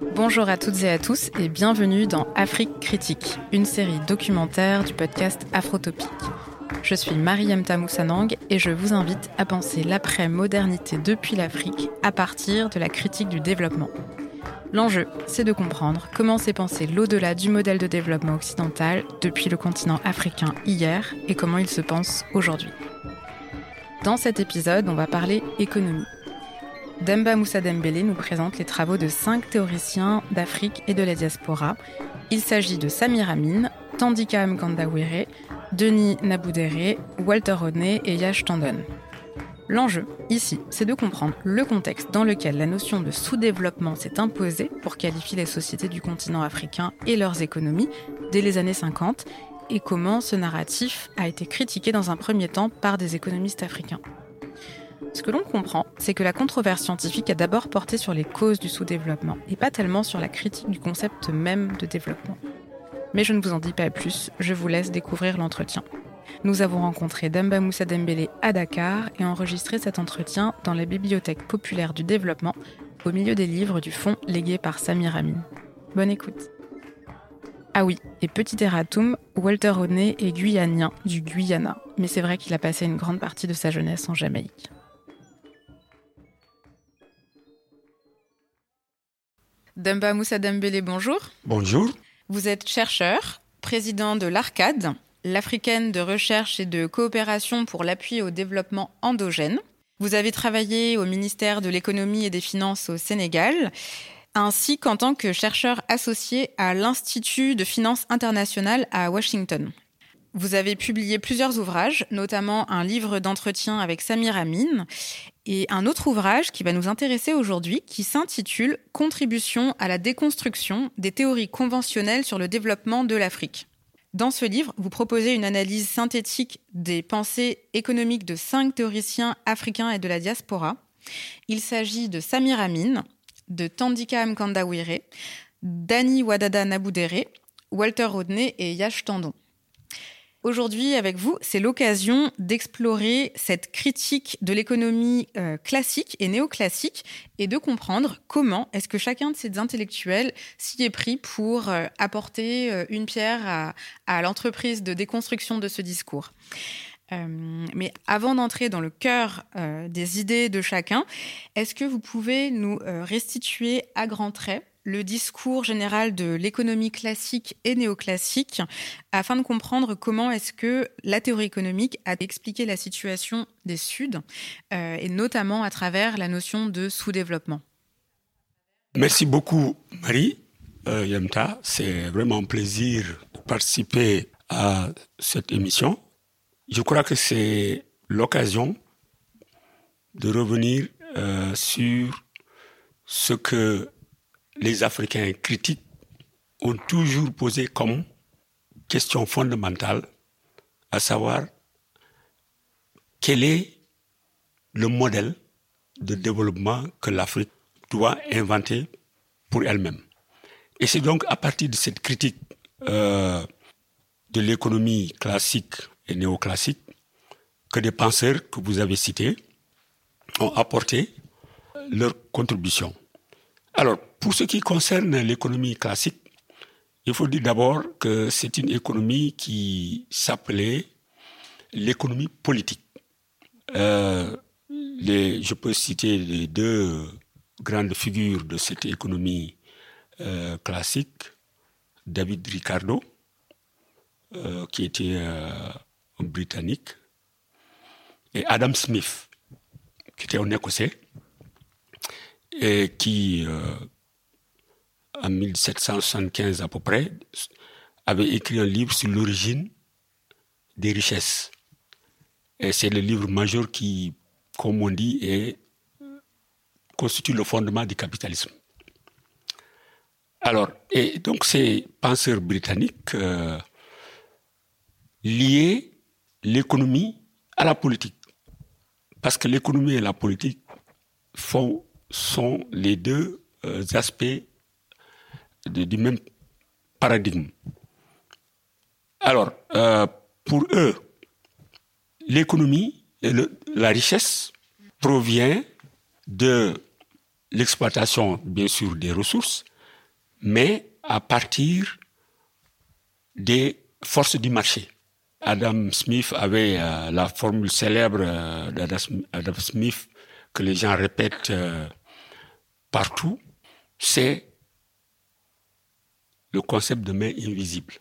Bonjour à toutes et à tous et bienvenue dans Afrique Critique, une série documentaire du podcast Afrotopique. Je suis Mariam Tamoussanang et je vous invite à penser l'après-modernité depuis l'Afrique à partir de la critique du développement. L'enjeu, c'est de comprendre comment s'est pensé l'au-delà du modèle de développement occidental depuis le continent africain hier et comment il se pense aujourd'hui. Dans cet épisode, on va parler économie. Demba Moussa Dembélé nous présente les travaux de cinq théoriciens d'Afrique et de la diaspora. Il s'agit de Samir Amin, Tandika Mkandawire, Denis Naboudéré, Walter Rodney et Yash Tandon. L'enjeu, ici, c'est de comprendre le contexte dans lequel la notion de sous-développement s'est imposée pour qualifier les sociétés du continent africain et leurs économies dès les années 50 et comment ce narratif a été critiqué dans un premier temps par des économistes africains. Ce que l'on comprend, c'est que la controverse scientifique a d'abord porté sur les causes du sous-développement et pas tellement sur la critique du concept même de développement. Mais je ne vous en dis pas plus, je vous laisse découvrir l'entretien. Nous avons rencontré Damba Moussa Dembélé à Dakar et enregistré cet entretien dans la Bibliothèque populaire du développement, au milieu des livres du fonds légué par Samir Amin. Bonne écoute. Ah oui, et petit erratum, Walter Rodney est guyanien du Guyana, mais c'est vrai qu'il a passé une grande partie de sa jeunesse en Jamaïque. Demba Moussa Dembélé, bonjour. Bonjour. Vous êtes chercheur, président de l'ARCAD, l'Africaine de recherche et de coopération pour l'appui au développement endogène. Vous avez travaillé au ministère de l'économie et des finances au Sénégal, ainsi qu'en tant que chercheur associé à l'Institut de finances internationales à Washington. Vous avez publié plusieurs ouvrages, notamment un livre d'entretien avec Samir Amin et un autre ouvrage qui va nous intéresser aujourd'hui qui s'intitule Contribution à la déconstruction des théories conventionnelles sur le développement de l'Afrique. Dans ce livre, vous proposez une analyse synthétique des pensées économiques de cinq théoriciens africains et de la diaspora. Il s'agit de Samir Amin, de Tandika Mkandawire, Dani Wadada Naboudere, Walter Rodney et Yash Tandon. Aujourd'hui, avec vous, c'est l'occasion d'explorer cette critique de l'économie euh, classique et néoclassique et de comprendre comment est-ce que chacun de ces intellectuels s'y est pris pour euh, apporter euh, une pierre à, à l'entreprise de déconstruction de ce discours. mais avant d'entrer dans le cœur des idées de chacun, est-ce que vous pouvez nous restituer à grands traits le discours général de l'économie classique et néoclassique afin de comprendre comment est-ce que la théorie économique a expliqué la situation des Suds euh, et notamment à travers la notion de sous-développement. Merci beaucoup Marie euh, Yamta, c'est vraiment un plaisir de participer à cette émission. Je crois que c'est l'occasion de revenir euh, sur ce que les Africains critiques ont toujours posé comme question fondamentale, à savoir quel est le modèle de développement que l'Afrique doit inventer pour elle-même. Et c'est donc à partir de cette critique euh, de l'économie classique et néoclassique que des penseurs que vous avez cités ont apporté leur contribution. Alors, pour ce qui concerne l'économie classique, il faut dire d'abord que c'est une économie qui s'appelait l'économie politique. Euh, je peux citer les deux grandes figures de cette économie euh, classique. David Ricardo, euh, qui était un Britannique, et Adam Smith, qui était un Écossais, et qui en 1775 à peu près, avait écrit un livre sur l'origine des richesses. Et c'est le livre majeur qui, comme on dit, constitue le fondement du capitalisme. Alors, et donc ces penseurs britanniques euh, liaient l'économie à la politique. Parce que l'économie et la politique sont les deux euh, aspects du même paradigme. Alors, euh, pour eux, l'économie et la richesse provient de l'exploitation, bien sûr, des ressources, mais à partir des forces du marché. Adam Smith avait euh, la formule célèbre euh, d'Adam Smith que les gens répètent partout, c'est le concept de main invisible.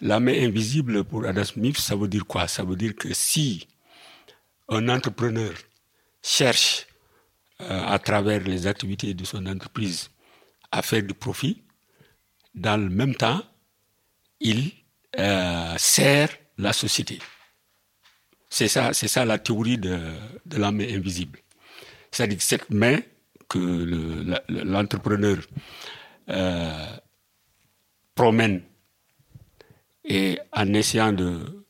La main invisible pour Adam Smith, ça veut dire quoi? Ça veut dire que si un entrepreneur cherche à travers les activités de son entreprise à faire du profit, dans le même temps, il euh, sert la société. C'est ça, c'est ça la théorie de, la main invisible. C'est-à-dire que cette main que l'entrepreneur euh, promène et en essayant de,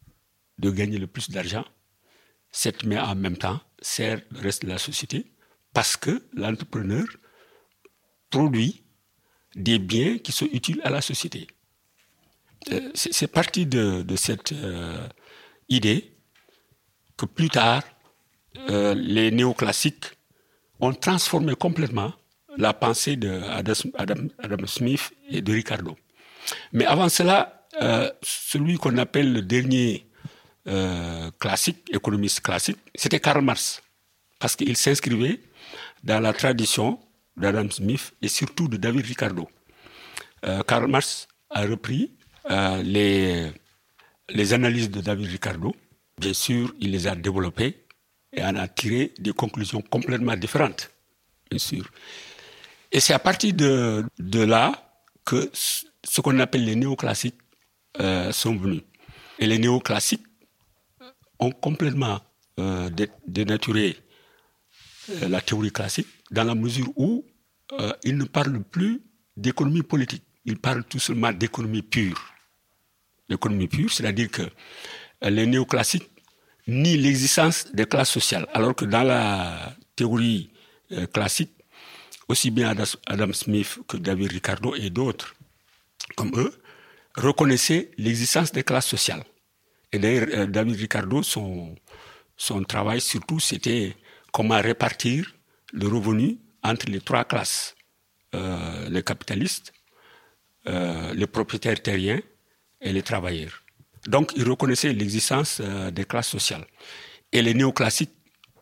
gagner le plus d'argent, cette main en même temps sert le reste de la société parce que l'entrepreneur produit des biens qui sont utiles à la société. Euh, c'est parti de, cette euh, idée que plus tard, euh, les néoclassiques ont transformé complètement la pensée de Adam, Smith et de Ricardo. Mais avant cela, celui qu'on appelle le dernier classique, économiste classique, c'était Karl Marx, parce qu'il s'inscrivait dans la tradition d'Adam Smith et surtout de David Ricardo. Karl Marx a repris euh, les, les analyses de David Ricardo. Bien sûr, il les a développées et en a tiré des conclusions complètement différentes, bien sûr. Et c'est à partir de là que ce qu'on appelle les néoclassiques euh, sont venus. Et les néoclassiques ont complètement euh, dénaturé euh, la théorie classique dans la mesure où ils ne parlent plus d'économie politique. Ils parlent tout seulement d'économie pure l'économie pure, c'est-à-dire que les néoclassiques nient l'existence des classes sociales, alors que dans la théorie classique, aussi bien Adam Smith que David Ricardo et d'autres comme eux reconnaissaient l'existence des classes sociales. Et d'ailleurs, euh, David Ricardo, son, son travail surtout, c'était comment répartir le revenu entre les trois classes, les capitalistes, les propriétaires terriens et les travailleurs. Donc, ils reconnaissaient l'existence euh, des classes sociales. Et les néoclassiques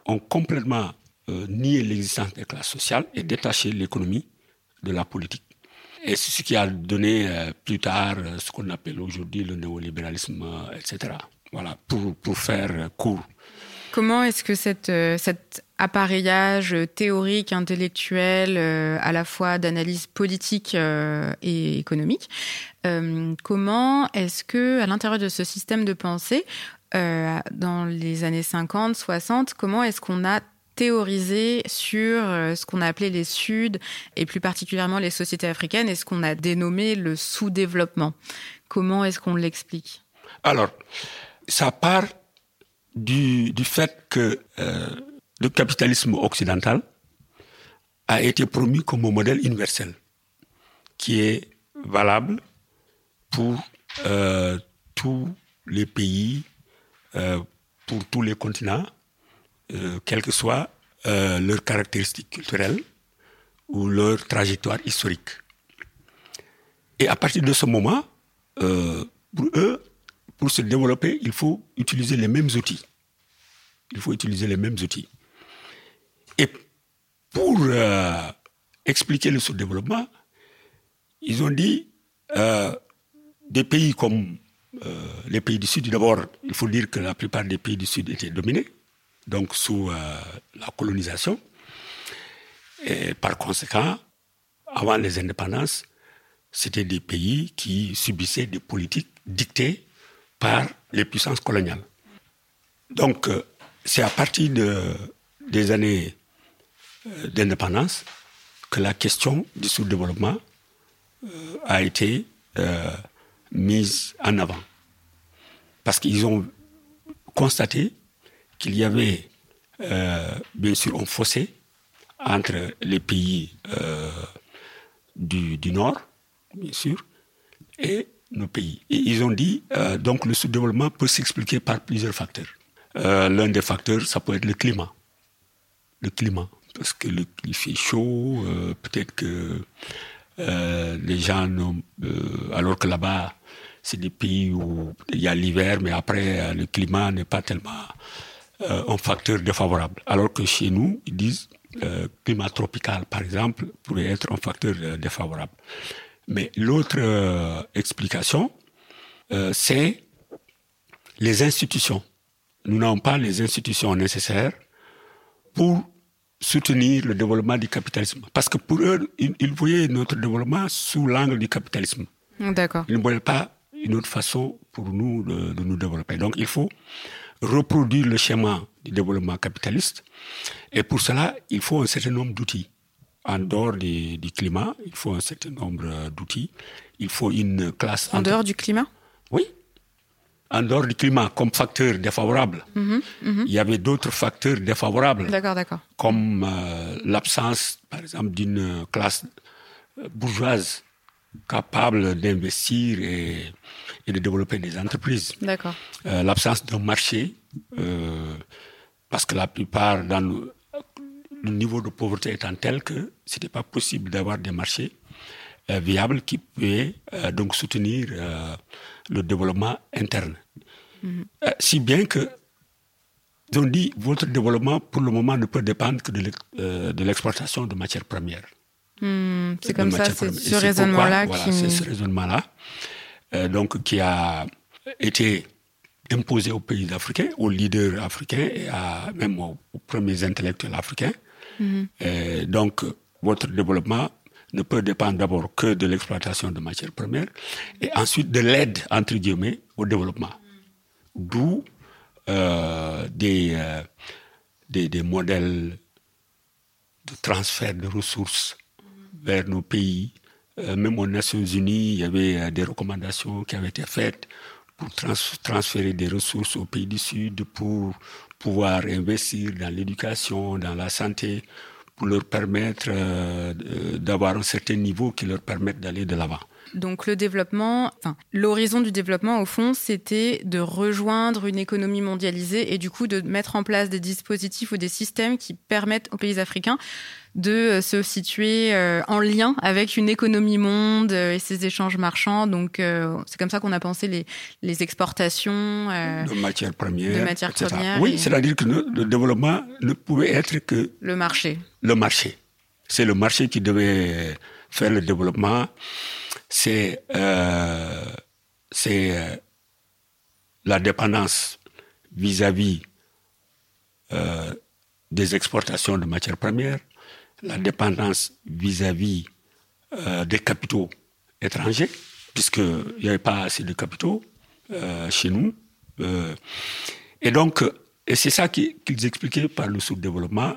ont complètement euh, nié l'existence des classes sociales et détaché l'économie de la politique. Et c'est ce qui a donné euh, plus tard ce qu'on appelle aujourd'hui le néolibéralisme, etc. Voilà, pour, pour faire court. Comment est-ce que cet appareillage théorique, intellectuel, à la fois d'analyse politique et économique, euh, comment est-ce que, à l'intérieur de ce système de pensée, euh, dans les années 50, 60, comment est-ce qu'on a théorisé sur euh, ce qu'on a appelé les Suds et plus particulièrement les sociétés africaines et ce qu'on a dénommé le sous-développement. Comment est-ce qu'on l'explique? Alors, ça part du, du fait que le capitalisme occidental a été promu comme un modèle universel qui est valable pour euh, tous les pays, euh, pour tous les continents, euh, quelles que soient leurs caractéristiques culturelles ou leur trajectoire historique. Et à partir de ce moment, pour eux, pour se développer, il faut utiliser les mêmes outils. Il faut utiliser les mêmes outils. Et pour expliquer le sous-développement, ils ont dit des pays comme euh, les pays du Sud, d'abord, il faut dire que la plupart des pays du Sud étaient dominés, donc sous euh, la colonisation. Et par conséquent, avant les indépendances, c'était des pays qui subissaient des politiques dictées par les puissances coloniales. Donc, euh, c'est à partir de, des années d'indépendance que la question du sous-développement a été mise en avant. Parce qu'ils ont constaté qu'il y avait euh, bien sûr un fossé entre les pays euh, du, Nord, bien sûr, et nos pays. Et ils ont dit, euh, donc le sous-développement peut s'expliquer par plusieurs facteurs. L'un des facteurs, ça peut être le climat. Le climat. Parce que le, il fait chaud, peut-être que les gens, alors que là-bas, c'est des pays où il y a l'hiver, mais après, le climat n'est pas tellement un facteur défavorable. Alors que chez nous, ils disent le climat tropical, par exemple, pourrait être un facteur défavorable. Mais l'autre explication, c'est les institutions. Nous n'avons pas les institutions nécessaires pour soutenir le développement du capitalisme. Parce que pour eux, ils, voyaient notre développement sous l'angle du capitalisme. D'accord. Ils ne voyaient pas une autre façon pour nous de, nous développer. Donc il faut reproduire le schéma du développement capitaliste. Et pour cela, il faut un certain nombre d'outils. En dehors du, climat, il faut un certain nombre d'outils. Il faut une classe... En dehors du climat? Oui, en dehors du climat comme facteur défavorable, mhm, mhm. il y avait d'autres facteurs défavorables. D'accord, d'accord. Comme euh, l'absence, par exemple, d'une classe bourgeoise capable d'investir et, de développer des entreprises. D'accord. Euh, l'absence d'un marché, euh, parce que la plupart, dans le, niveau de pauvreté étant tel que ce n'était pas possible d'avoir des marchés viables qui pouvaient donc soutenir le développement interne. Mhm. Euh, si bien que, ils ont dit, votre développement, pour le moment, ne peut dépendre que de euh, l'exportation de matières premières. Hmm, c'est comme ça, c'est ce raisonnement-là qui... c'est ce raisonnement-là, euh, donc, qui a été imposé aux pays africains, aux leaders africains et à, même aux, premiers intellectuels africains. Mhm. donc, votre développement ne peut dépendre d'abord que de l'exploitation de matières premières et ensuite de l'aide, entre guillemets, au développement. D'où euh, des, euh, des, des, modèles de transfert de ressources vers nos pays. Euh, même aux Nations Unies, il y avait des recommandations qui avaient été faites pour transférer des ressources aux pays du Sud, pour pouvoir investir dans l'éducation, dans la santé, pour leur permettre euh, d'avoir un certain niveau qui leur permette d'aller de l'avant. Donc le développement, enfin, l'horizon du développement au fond, c'était de rejoindre une économie mondialisée et du coup de mettre en place des dispositifs ou des systèmes qui permettent aux pays africains de euh, se situer euh, en lien avec une économie monde euh, et ses échanges marchands. Donc, c'est comme ça qu'on a pensé les, les exportations de matières premières. De matières premières oui, c'est-à-dire que le développement ne pouvait être que le marché. Le marché. C'est le marché qui devait faire le développement. C'est c'est la dépendance vis-à-vis des exportations de matières premières, la dépendance vis-à-vis euh, des capitaux étrangers, puisqu'il n'y avait pas assez de capitaux euh, chez nous. Euh, et donc, et c'est ça qu'ils expliquaient par le sous-développement.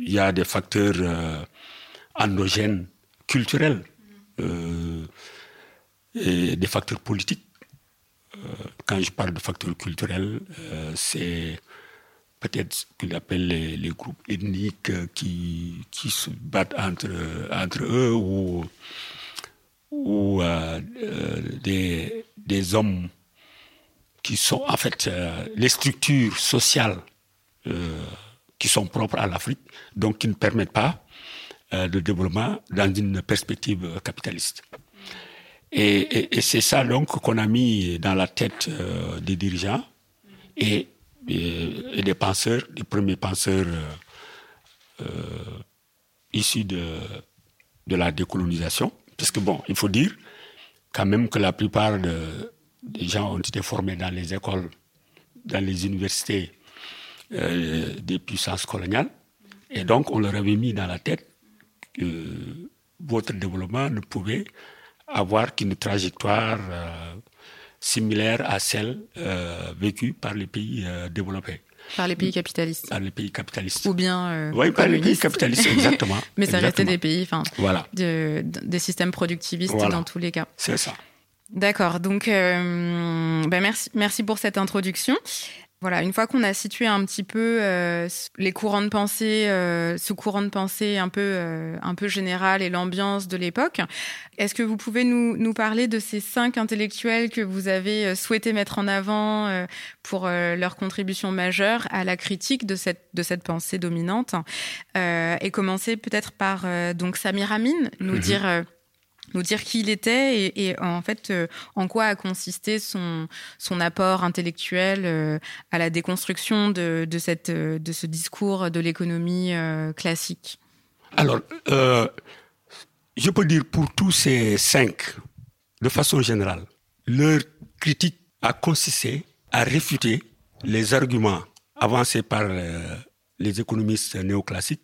Il y a des facteurs endogènes, culturels, et des facteurs politiques. quand je parle de facteurs culturels, c'est peut-être ce qu'il appelle les, groupes ethniques euh, qui, qui se battent entre, entre eux ou, ou euh, euh, des, des, hommes qui sont en fait les structures sociales qui sont propres à l'Afrique, donc qui ne permettent pas de développement dans une perspective capitaliste. Et, c'est ça donc qu'on a mis dans la tête des dirigeants. Et des penseurs, des premiers penseurs euh, euh, issus de, de la décolonisation. Parce que bon, il faut dire quand même que la plupart des gens ont été formés dans les écoles, dans les universités euh, des puissances coloniales. Et donc, on leur avait mis dans la tête votre développement ne pouvait avoir qu'une trajectoire similaire à celle euh, vécue par les pays euh, développés. Par les pays capitalistes. Par les pays capitalistes. Ou bien. Euh, oui, par les pays capitalistes, exactement. Mais ça restait des pays, enfin, voilà. de, des systèmes productivistes dans tous les cas. C'est ça. D'accord. Donc, ben merci, merci pour cette introduction. Voilà, une fois qu'on a situé un petit peu euh, les courants de pensée, euh, ce courant de pensée un peu, euh, un peu général et l'ambiance de l'époque, est-ce que vous pouvez nous, nous, parler de ces cinq intellectuels que vous avez souhaité mettre en avant pour leur contribution majeure à la critique de cette, de cette pensée dominante Et commencer peut-être par donc Samir Amin, nous mhm. dire nous dire qui il était et, en fait en quoi a consisté son, son apport intellectuel à la déconstruction de, de, cette, de ce discours de l'économie classique Alors, je peux dire pour tous ces cinq, de façon générale, leur critique a consisté à réfuter les arguments avancés par euh, les économistes néoclassiques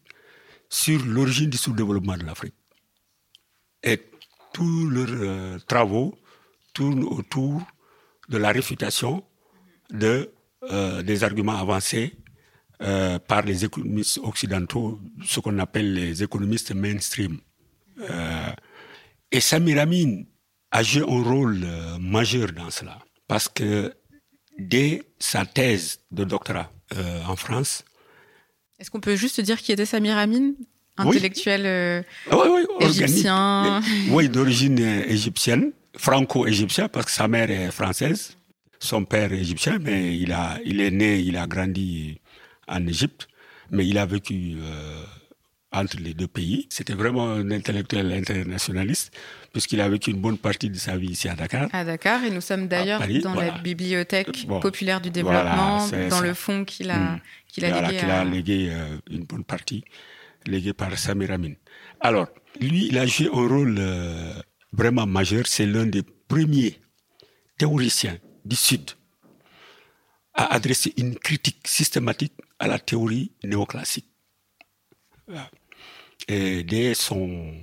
sur l'origine du sous-développement de l'Afrique. Et tous leurs euh, travaux tournent autour de la réfutation euh, des arguments avancés par les économistes occidentaux, ce qu'on appelle les économistes mainstream. et Samir Amin a joué un rôle majeur dans cela, parce que dès sa thèse de doctorat euh, en France. Est-ce qu'on peut juste dire qui était Samir Amin? Intellectuel euh, ah égyptien Oui, d'origine euh, égyptienne, franco-égyptien, parce que sa mère est française, son père est égyptien, mais il, a, il est né, il a grandi en Égypte, mais il a vécu entre les deux pays. C'était vraiment un intellectuel internationaliste, puisqu'il a vécu une bonne partie de sa vie ici à Dakar. À Dakar, et nous sommes d'ailleurs dans la bibliothèque populaire du développement, dans le fonds qu'il a, hmm. qu'il a légué. Qu'il a légué euh, une bonne partie, légué par Samir Amin. Alors, lui, il a joué un rôle euh, vraiment majeur. C'est l'un des premiers théoriciens du Sud à adresser une critique systématique à la théorie néoclassique dès son,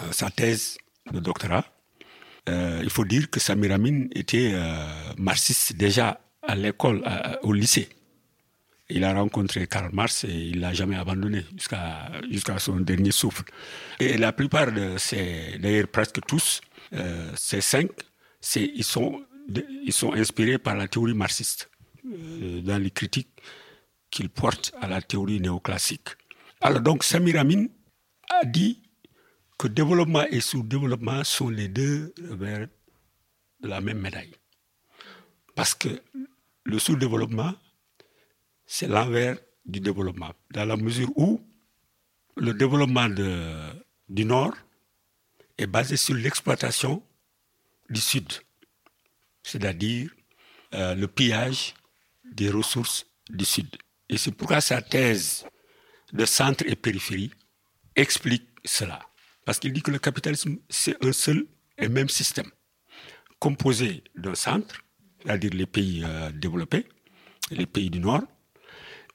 euh, sa thèse de doctorat, euh, il faut dire que Samir Amin était marxiste déjà à l'école, au lycée. Il a rencontré Karl Marx et il l'a jamais abandonné jusqu'à jusqu'à son dernier souffle. Et la plupart de ces, d'ailleurs presque tous, ces cinq, ils sont ils sont inspirés par la théorie marxiste dans les critiques qu'ils portent à la théorie néoclassique. Alors donc Samir Amin a dit que développement et sous-développement sont les deux revers de la même médaille. Parce que le sous-développement, c'est l'envers du développement, dans la mesure où le développement du Nord est basé sur l'exploitation du Sud, c'est-à-dire euh, le pillage des ressources du Sud. Et c'est pourquoi sa thèse de centre et périphérie explique cela. Parce qu'il dit que le capitalisme, c'est un seul et même système, composé d'un centre, c'est-à-dire les pays euh, développés, les pays du Nord,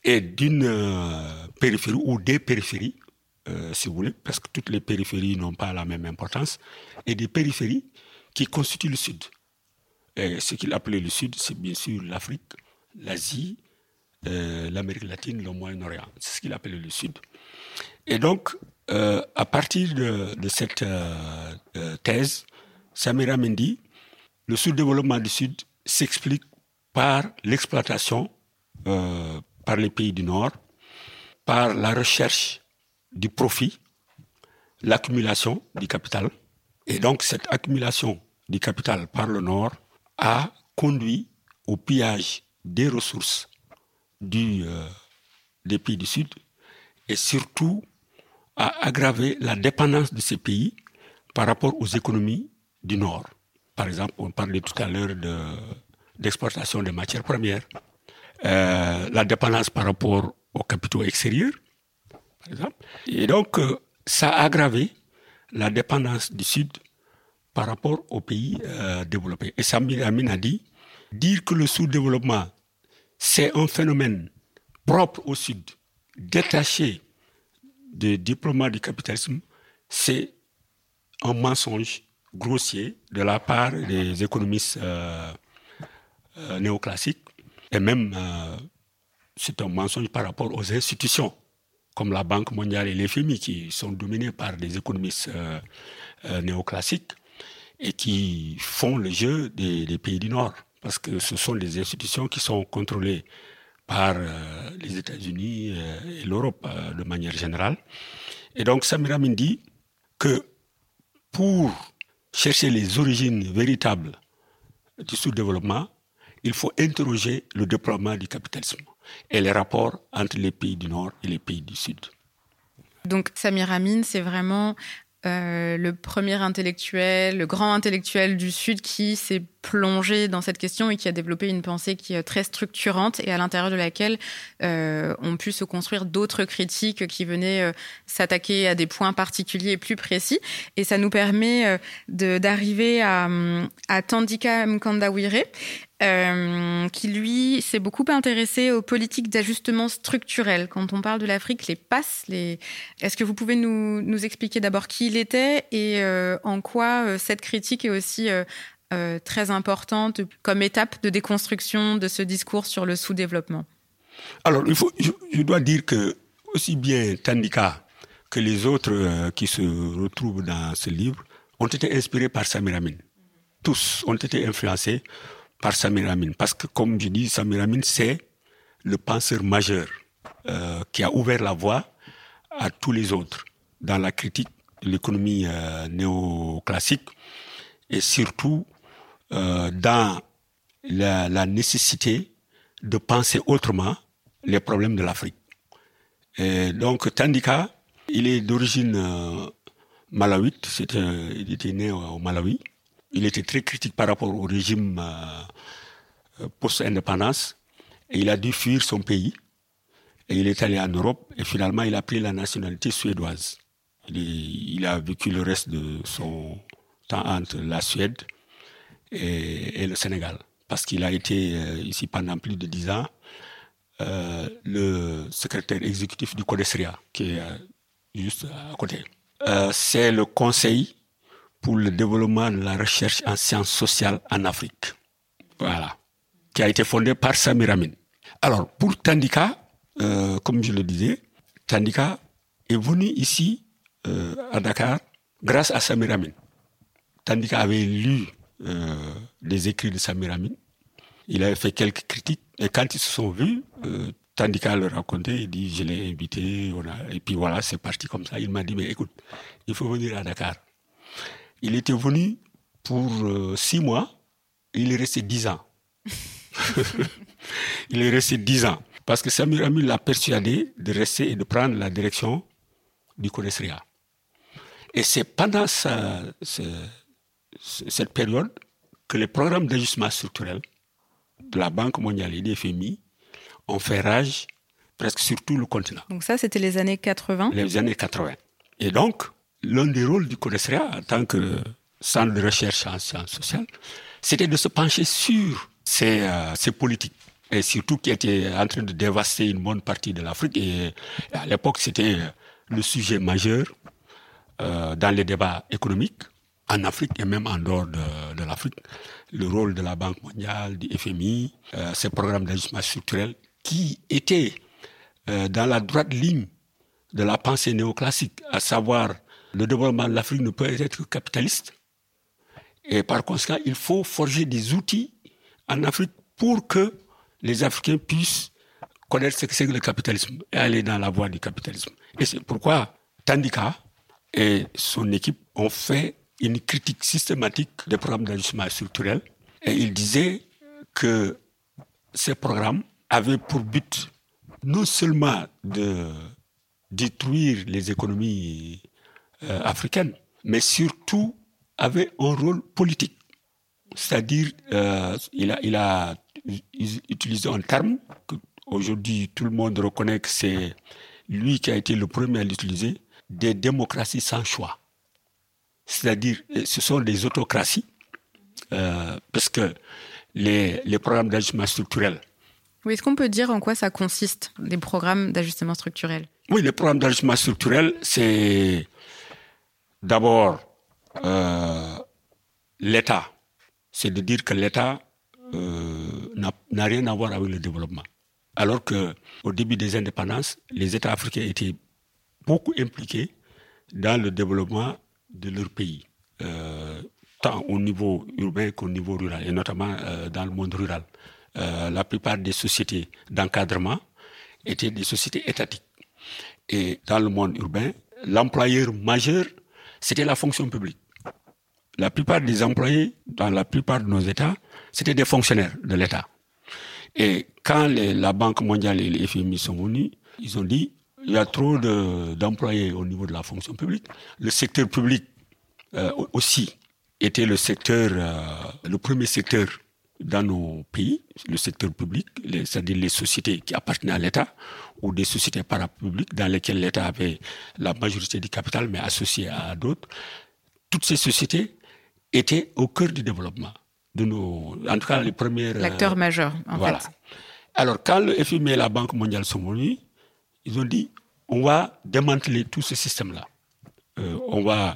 et d'une euh, périphérie ou des périphéries, euh, si vous voulez, parce que toutes les périphéries n'ont pas la même importance, et des périphéries qui constituent le Sud. Et ce qu'il appelait le Sud, c'est bien sûr l'Afrique, l'Asie, euh, l'Amérique latine, le Moyen-Orient. C'est ce qu'il appelle le Sud. Et donc, à partir de, cette thèse, Samira Mendy, le sous-développement du Sud s'explique par l'exploitation par les pays du Nord, par la recherche du profit, l'accumulation du capital. Et donc, cette accumulation du capital par le Nord a conduit au pillage des ressources euh, des pays du Sud et surtout à aggraver la dépendance de ces pays par rapport aux économies du Nord. Par exemple, on parlait tout à l'heure de, d'exportation de matières premières, euh, la dépendance par rapport aux capitaux extérieurs, par exemple. Et donc, euh, ça a aggravé la dépendance du Sud par rapport aux pays développés. Et Samir Amin a dit, dire que le sous-développement c'est un phénomène propre au Sud, détaché des diplômes du capitalisme, c'est un mensonge grossier de la part des économistes euh, euh, néoclassiques et même euh, c'est un mensonge par rapport aux institutions comme la Banque mondiale et l'FMI qui sont dominées par des économistes néoclassiques et qui font le jeu des pays du Nord parce que ce sont des institutions qui sont contrôlées par euh, les États-Unis euh, et l'Europe euh, de manière générale. Et donc Samira dit que pour chercher les origines véritables du sous-développement, il faut interroger le déploiement du capitalisme et les rapports entre les pays du Nord et les pays du Sud. Donc Samir Amin, c'est vraiment euh, le premier intellectuel, le grand intellectuel du Sud qui s'est plongé dans cette question et qui a développé une pensée qui est très structurante et à l'intérieur de laquelle euh, ont pu se construire d'autres critiques qui venaient euh, s'attaquer à des points particuliers et plus précis. Et ça nous permet euh, d'arriver à, à Tandika Mkandawire, euh, qui lui s'est beaucoup intéressé aux politiques d'ajustement structurel. Quand on parle de l'Afrique, les passes, les... est-ce que vous pouvez nous, nous expliquer d'abord qui il était et euh, en quoi cette critique est aussi euh, très importante comme étape de déconstruction de ce discours sur le sous-développement Alors, il faut, je, dois dire que aussi bien Tandika que les autres euh, qui se retrouvent dans ce livre ont été inspirés par Samir Amin. Tous ont été influencés par Samir Amin. Parce que, comme je dis, Samir Amin, c'est le penseur majeur euh, qui a ouvert la voie à tous les autres dans la critique de l'économie néoclassique et surtout euh, dans la, nécessité de penser autrement les problèmes de l'Afrique. donc, Tandika, il est d'origine euh, malawite, il était né au Malawi. Il était très critique par rapport au régime euh, post-indépendance et il a dû fuir son pays. Et il est allé en Europe et finalement il a pris la nationalité suédoise. Il a vécu le reste de son temps entre la Suède et, le Sénégal. Parce qu'il a été euh, ici pendant plus de dix ans euh, le secrétaire exécutif du CODESRIA, qui est euh, juste à côté. C'est le conseil pour le développement de la recherche en sciences sociales en Afrique. Voilà. Qui a été fondé par Samir Amin. Alors, pour Tandika, comme je le disais, Tandika est venu ici, à Dakar, grâce à Samir Amin. Tandika avait lu euh, les écrits de Samir Amin. Il avait fait quelques critiques. Et quand ils se sont vus, euh, Tandika leur racontait, il dit, je l'ai invité, on a... et puis voilà, c'est parti comme ça. Il m'a dit, mais écoute, il faut venir à Dakar. Il était venu pour euh, six mois, il est resté dix ans. il est resté dix ans. Parce que Samir Amin l'a persuadé de rester et de prendre la direction du Conesria. Et c'est pendant sa, ce, cette période que les programmes d'ajustement structurel de la Banque mondiale et des FMI ont fait rage presque sur tout le continent. Donc ça, c'était les années 80 Les années 80. Et donc, l'un des rôles du CODESRIA en tant que centre de recherche en sciences sociales, c'était de se pencher sur ces, euh, ces politiques et surtout qui étaient en train de dévaster une bonne partie de l'Afrique. Et à l'époque, c'était le sujet majeur euh, dans les débats économiques en Afrique et même en dehors de, l'Afrique. Le rôle de la Banque mondiale, du FMI, euh, ces programmes d'ajustement structurel qui étaient euh, dans la droite ligne de la pensée néoclassique, à savoir le développement de l'Afrique ne peut être que capitaliste. Et par conséquent, il faut forger des outils en Afrique pour que les Africains puissent connaître ce que c'est que le capitalisme et aller dans la voie du capitalisme. Et c'est pourquoi Tandika et son équipe ont fait une critique systématique des programmes d'ajustement structurel. Et il disait que ces programmes avaient pour but non seulement de détruire les économies euh, africaines, mais surtout avait un rôle politique. C'est-à-dire, euh, il, a, il a utilisé un terme que aujourd'hui tout le monde reconnaît que c'est lui qui a été le premier à l'utiliser, des démocraties sans choix. C'est-à-dire, ce sont des autocraties, euh, parce que les, les programmes d'ajustement structurel. Oui, est-ce qu'on peut dire en quoi ça consiste, les programmes d'ajustement structurel? Oui, les programmes d'ajustement structurel, c'est d'abord euh, l'État. C'est de dire que l'État euh, n'a rien à voir avec le développement. Alors que au début des indépendances, les États africains étaient beaucoup impliqués dans le développement de leur pays, euh, tant au niveau urbain qu'au niveau rural, et notamment euh, dans le monde rural. Euh, la plupart des sociétés d'encadrement étaient des sociétés étatiques. Et dans le monde urbain, l'employeur majeur, c'était la fonction publique. La plupart des employés dans la plupart de nos États, c'était des fonctionnaires de l'État. Et quand les, la Banque mondiale et les FMI sont venus, ils ont dit, Il y a trop d'employés au niveau de la fonction publique. Le secteur public euh, aussi était le secteur, euh, le premier secteur dans nos pays, le secteur public, c'est-à-dire les sociétés qui appartenaient à l'État ou des sociétés parapubliques dans lesquelles l'État avait la majorité du capital mais associé à d'autres. Toutes ces sociétés étaient au cœur du développement de nos, en tout cas les premières. L'acteur majeur, en voilà. fait. Alors quand le FMI et la Banque mondiale sont venus, ils ont dit on va démanteler tout ce système-là. Euh, on va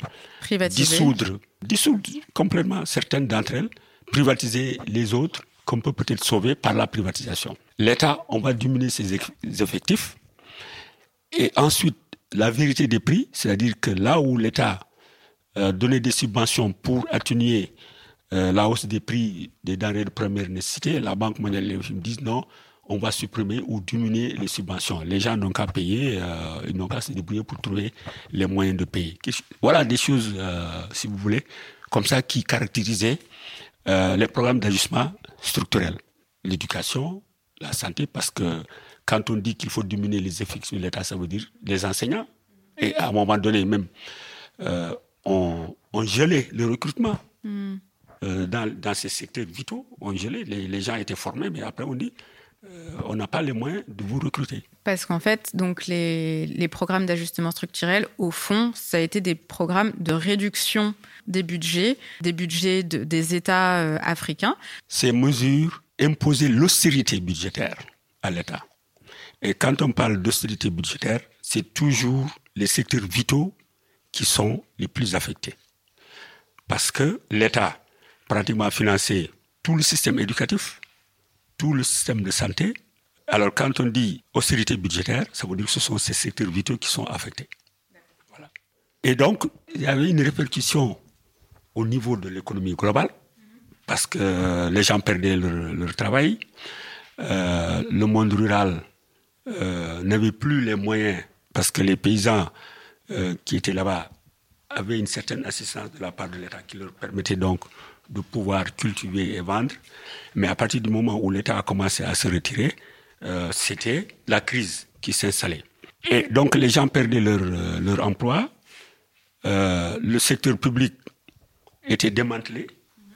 dissoudre, dissoudre complètement certaines d'entre elles, privatiser les autres qu'on peut peut-être sauver par la privatisation. L'État, on va diminuer ses effectifs. Et ensuite, la vérité des prix, c'est-à-dire que là où l'État euh, donnait des subventions pour atténuer euh, la hausse des prix des denrées de première nécessité, la Banque mondiale les disent non, on va supprimer ou diminuer les subventions. Les gens n'ont qu'à payer, euh, ils n'ont qu'à se débrouiller pour trouver les moyens de payer. Voilà des choses, euh, si vous voulez, comme ça qui caractérisaient euh, les programmes d'ajustement structurel. L'éducation, la santé, parce que quand on dit qu'il faut diminuer les effectifs de l'État, ça veut dire les enseignants. Et à un moment donné, même, on, gelait le recrutement. Hmm. dans, ces secteurs vitaux, on gelait, les, les gens étaient formés, mais après on dit on n'a pas les moyens de vous recruter. Parce qu'en fait, donc les, programmes d'ajustement structurel, au fond, ça a été des programmes de réduction des budgets, des budgets des États euh, africains. Ces mesures imposaient l'austérité budgétaire à l'État. Et quand on parle d'austérité budgétaire, c'est toujours les secteurs vitaux qui sont les plus affectés. Parce que l'État pratiquement a financé tout le système éducatif, tout le système de santé. Alors quand on dit austérité budgétaire, ça veut dire que ce sont ces secteurs vitaux qui sont affectés. Et donc, il y avait une répercussion au niveau de l'économie globale, parce que les gens perdaient leur, travail, euh, le monde rural euh, n'avait plus les moyens, parce que les paysans euh, qui étaient là-bas avaient une certaine assistance de la part de l'État qui leur permettait donc de pouvoir cultiver et vendre. Mais à partir du moment où l'État a commencé à se retirer, euh, c'était la crise qui s'installait. Et donc les gens perdaient leur, euh, leur emploi, euh, le secteur public était démantelé,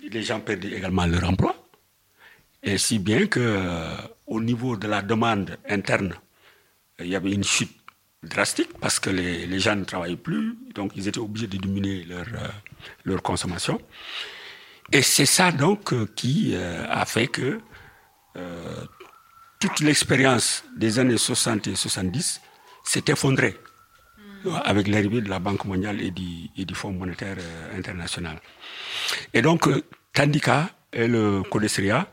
les gens perdaient également leur emploi. Et si bien que au niveau de la demande interne, il y avait une chute drastique parce que les, les gens ne travaillaient plus, donc ils étaient obligés de diminuer leur, leur consommation. Et c'est ça donc euh, qui euh, a fait que euh, toute l'expérience des années 60 et 70 s'est effondrée avec l'arrivée de la Banque mondiale et du, et du Fonds monétaire international. Et donc, Tandika et le Codesria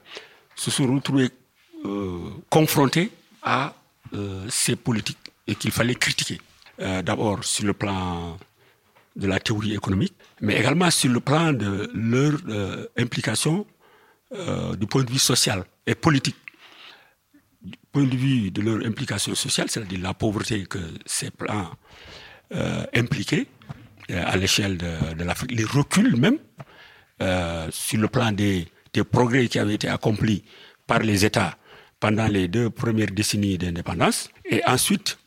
se sont retrouvés confrontés à ces politiques et qu'il fallait critiquer. D'abord sur le plan de la théorie économique, mais également sur le plan de leur euh, implication euh, du point de vue social et politique. Du point de vue de leur implication sociale, c'est-à-dire la pauvreté que ces plans euh, impliquaient à l'échelle de, l'Afrique, les reculs même sur le plan des, des progrès qui avaient été accomplis par les États pendant les deux premières décennies d'indépendance, et ensuite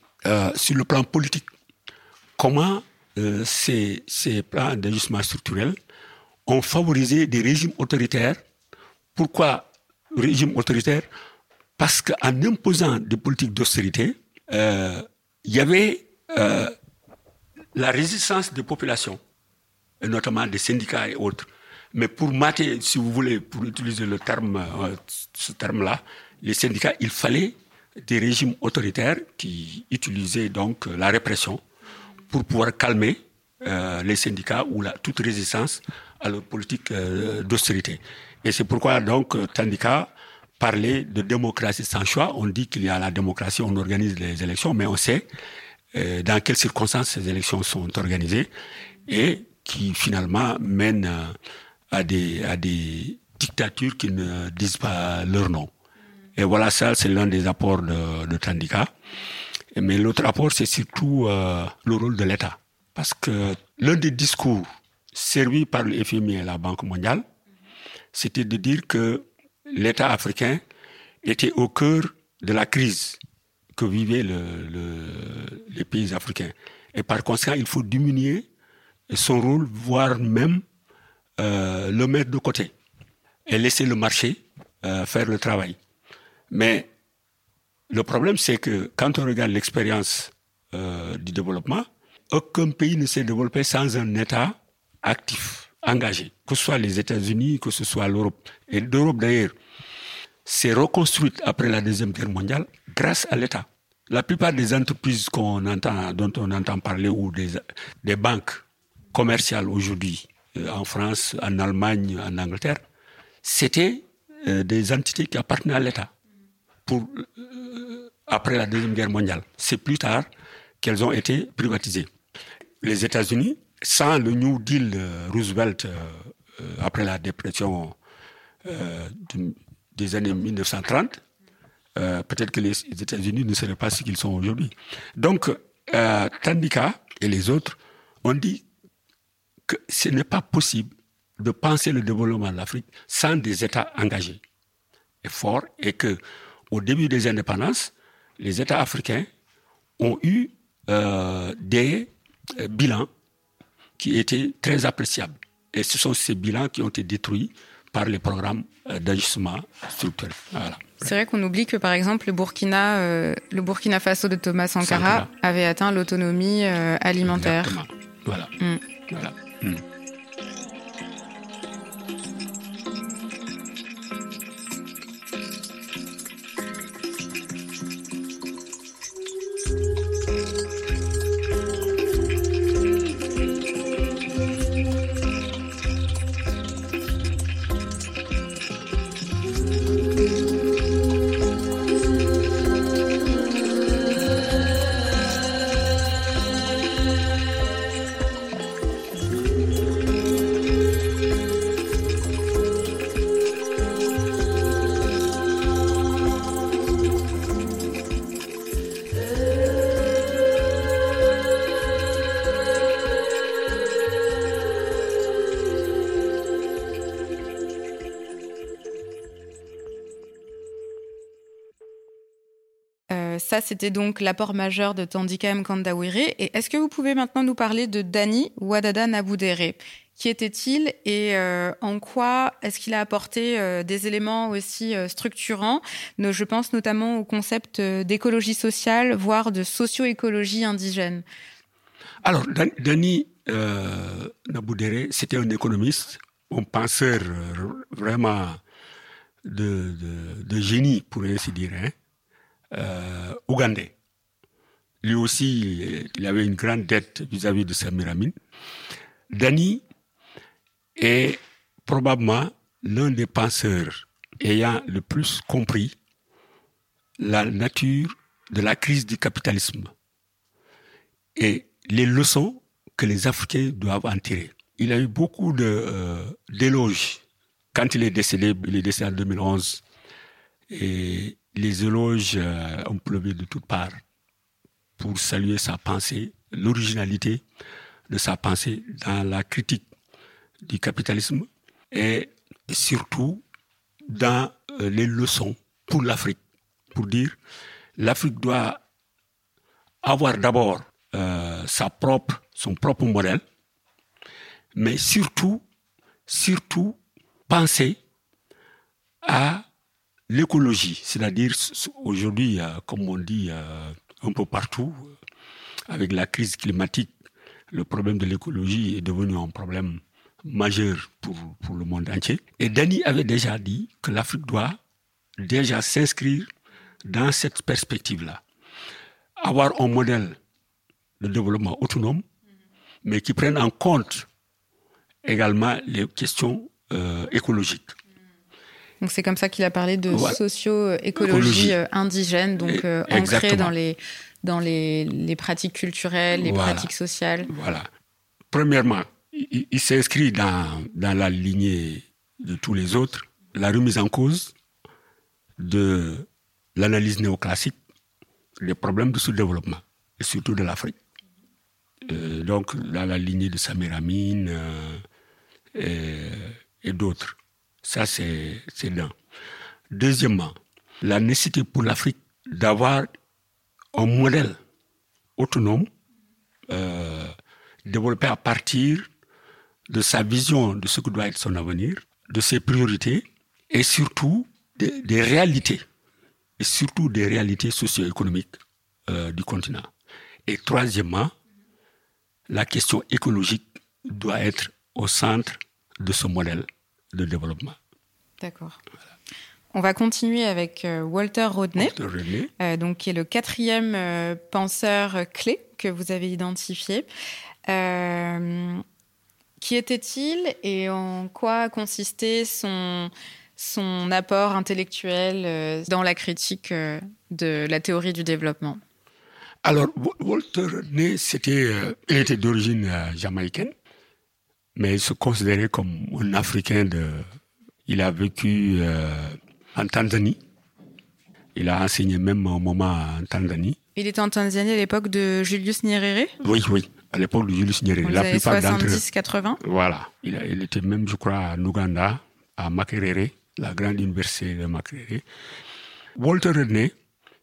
sur le plan politique, comment euh, ces, ces plans d'ajustement structurel ont favorisé des régimes autoritaires. Pourquoi régime autoritaire Parce qu'en imposant des politiques d'austérité, euh, il y avait euh, la résistance des populations, notamment des syndicats et autres. Mais pour mater, si vous voulez, pour utiliser le terme, ce terme-là, les syndicats, il fallait des régimes autoritaires qui utilisaient donc la répression pour pouvoir calmer euh, les syndicats ou toute résistance à leur politique euh, d'austérité. Et c'est pourquoi donc Tandika parlait de démocratie sans choix. On dit qu'il y a la démocratie, on organise les élections, mais on sait euh, dans quelles circonstances ces élections sont organisées et qui finalement mènent euh, à des, à des dictatures qui ne disent pas leur nom. Et voilà, ça, c'est l'un des apports de, de Tandika. Mais l'autre apport, c'est surtout euh, le rôle de l'État. Parce que l'un des discours servis par le FMI et la Banque mondiale, c'était de dire que l'État africain était au cœur de la crise que vivaient les pays africains. Et par conséquent, il faut diminuer son rôle, voire même euh, le mettre de côté et laisser le marché euh, faire le travail. Mais le problème, c'est que quand on regarde l'expérience euh, du développement, aucun pays ne s'est développé sans un État actif, engagé, que ce soit les États-Unis, que ce soit l'Europe. Et l'Europe, d'ailleurs, s'est reconstruite après la Deuxième Guerre mondiale grâce à l'État. La plupart des entreprises dont on entend parler, ou des, banques commerciales aujourd'hui, euh, en France, en Allemagne, en Angleterre, c'était euh, des entités qui appartenaient à l'État. Pour, après la Deuxième Guerre mondiale. C'est plus tard qu'elles ont été privatisées. Les États-Unis, sans le New Deal Roosevelt après la dépression des années 1930, peut-être que les États-Unis ne seraient pas ce qu'ils sont aujourd'hui. Donc, Tandika et les autres ont dit que ce n'est pas possible de penser le développement de l'Afrique sans des États engagés et forts, et que au début des indépendances, les États africains ont eu euh, des euh, bilans qui étaient très appréciables. Et ce sont ces bilans qui ont été détruits par les programmes euh, d'ajustement structurel. C'est vrai qu'on oublie que par exemple le Burkina, le Burkina Faso de Thomas Sankara, avait atteint l'autonomie alimentaire. Voilà. Mm. voilà. Mm. C'était donc l'apport majeur de Tandika Mkandawire. Et est-ce que vous pouvez maintenant nous parler de Dani Wadada Naboudere Qui était-il et euh, en quoi est-ce qu'il a apporté euh, des éléments aussi euh, structurants? Je pense notamment au concept d'écologie sociale, voire de socio-écologie indigène. Alors, Dani Naboudere, c'était un économiste, un penseur vraiment de, génie, pour ainsi dire. Hein euh, ougandais. Lui aussi, il avait une grande dette vis-à-vis de Samir Amin. Dani est probablement l'un des penseurs ayant le plus compris la nature de la crise du capitalisme et les leçons que les Africains doivent en tirer. Il a eu beaucoup euh, d'éloges. Quand il est décédé, il est décédé en 2011, et les éloges euh, ont pleuvé de toutes parts pour saluer sa pensée, l'originalité de sa pensée dans la critique du capitalisme et surtout dans euh, les leçons pour l'Afrique, pour dire l'Afrique doit avoir d'abord euh, sa propre, son propre modèle, mais surtout, surtout penser à l'écologie, c'est-à-dire aujourd'hui, comme on dit un peu partout, avec la crise climatique, le problème de l'écologie est devenu un problème majeur pour, le monde entier. Et Dani avait déjà dit que l'Afrique doit déjà s'inscrire dans cette perspective-là. Avoir un modèle de développement autonome, mais qui prenne en compte également les questions euh, écologiques. Donc c'est comme ça qu'il a parlé de socio-écologie euh, indigène, donc euh, ancrée dans les dans les, les pratiques culturelles, les pratiques sociales. Voilà. Premièrement, il, s'inscrit dans, dans la lignée de tous les autres, la remise en cause de l'analyse néoclassique des problèmes de sous-développement, et surtout de l'Afrique. Euh, donc, dans la lignée de Samir Amin et, et d'autres. Ça, c'est l'un. Deuxièmement, la nécessité pour l'Afrique d'avoir un modèle autonome euh, développé à partir de sa vision de ce que doit être son avenir, de ses priorités et surtout des, réalités, et surtout des réalités socio-économiques euh, du continent. Et troisièmement, la question écologique doit être au centre de ce modèle de développement. D'accord. On va continuer avec euh, Walter Rodney, euh, donc, qui est le quatrième euh, penseur clé que vous avez identifié. qui était-il et en quoi consistait son, son apport intellectuel dans la critique de la théorie du développement? Alors, Walter Rodney, c'était, il était d'origine jamaïcaine, mais il se considérait comme un Africain de... Il a vécu en Tanzanie. Il a enseigné même un moment en Tanzanie. Il était en Tanzanie à l'époque de Julius Nyerere? Oui, oui, à l'époque de Julius Nyerere. La plupart 70-80 Voilà. Il, il, était même, je crois, à Ouganda, à Makerere, la grande université de Makerere. Walter René,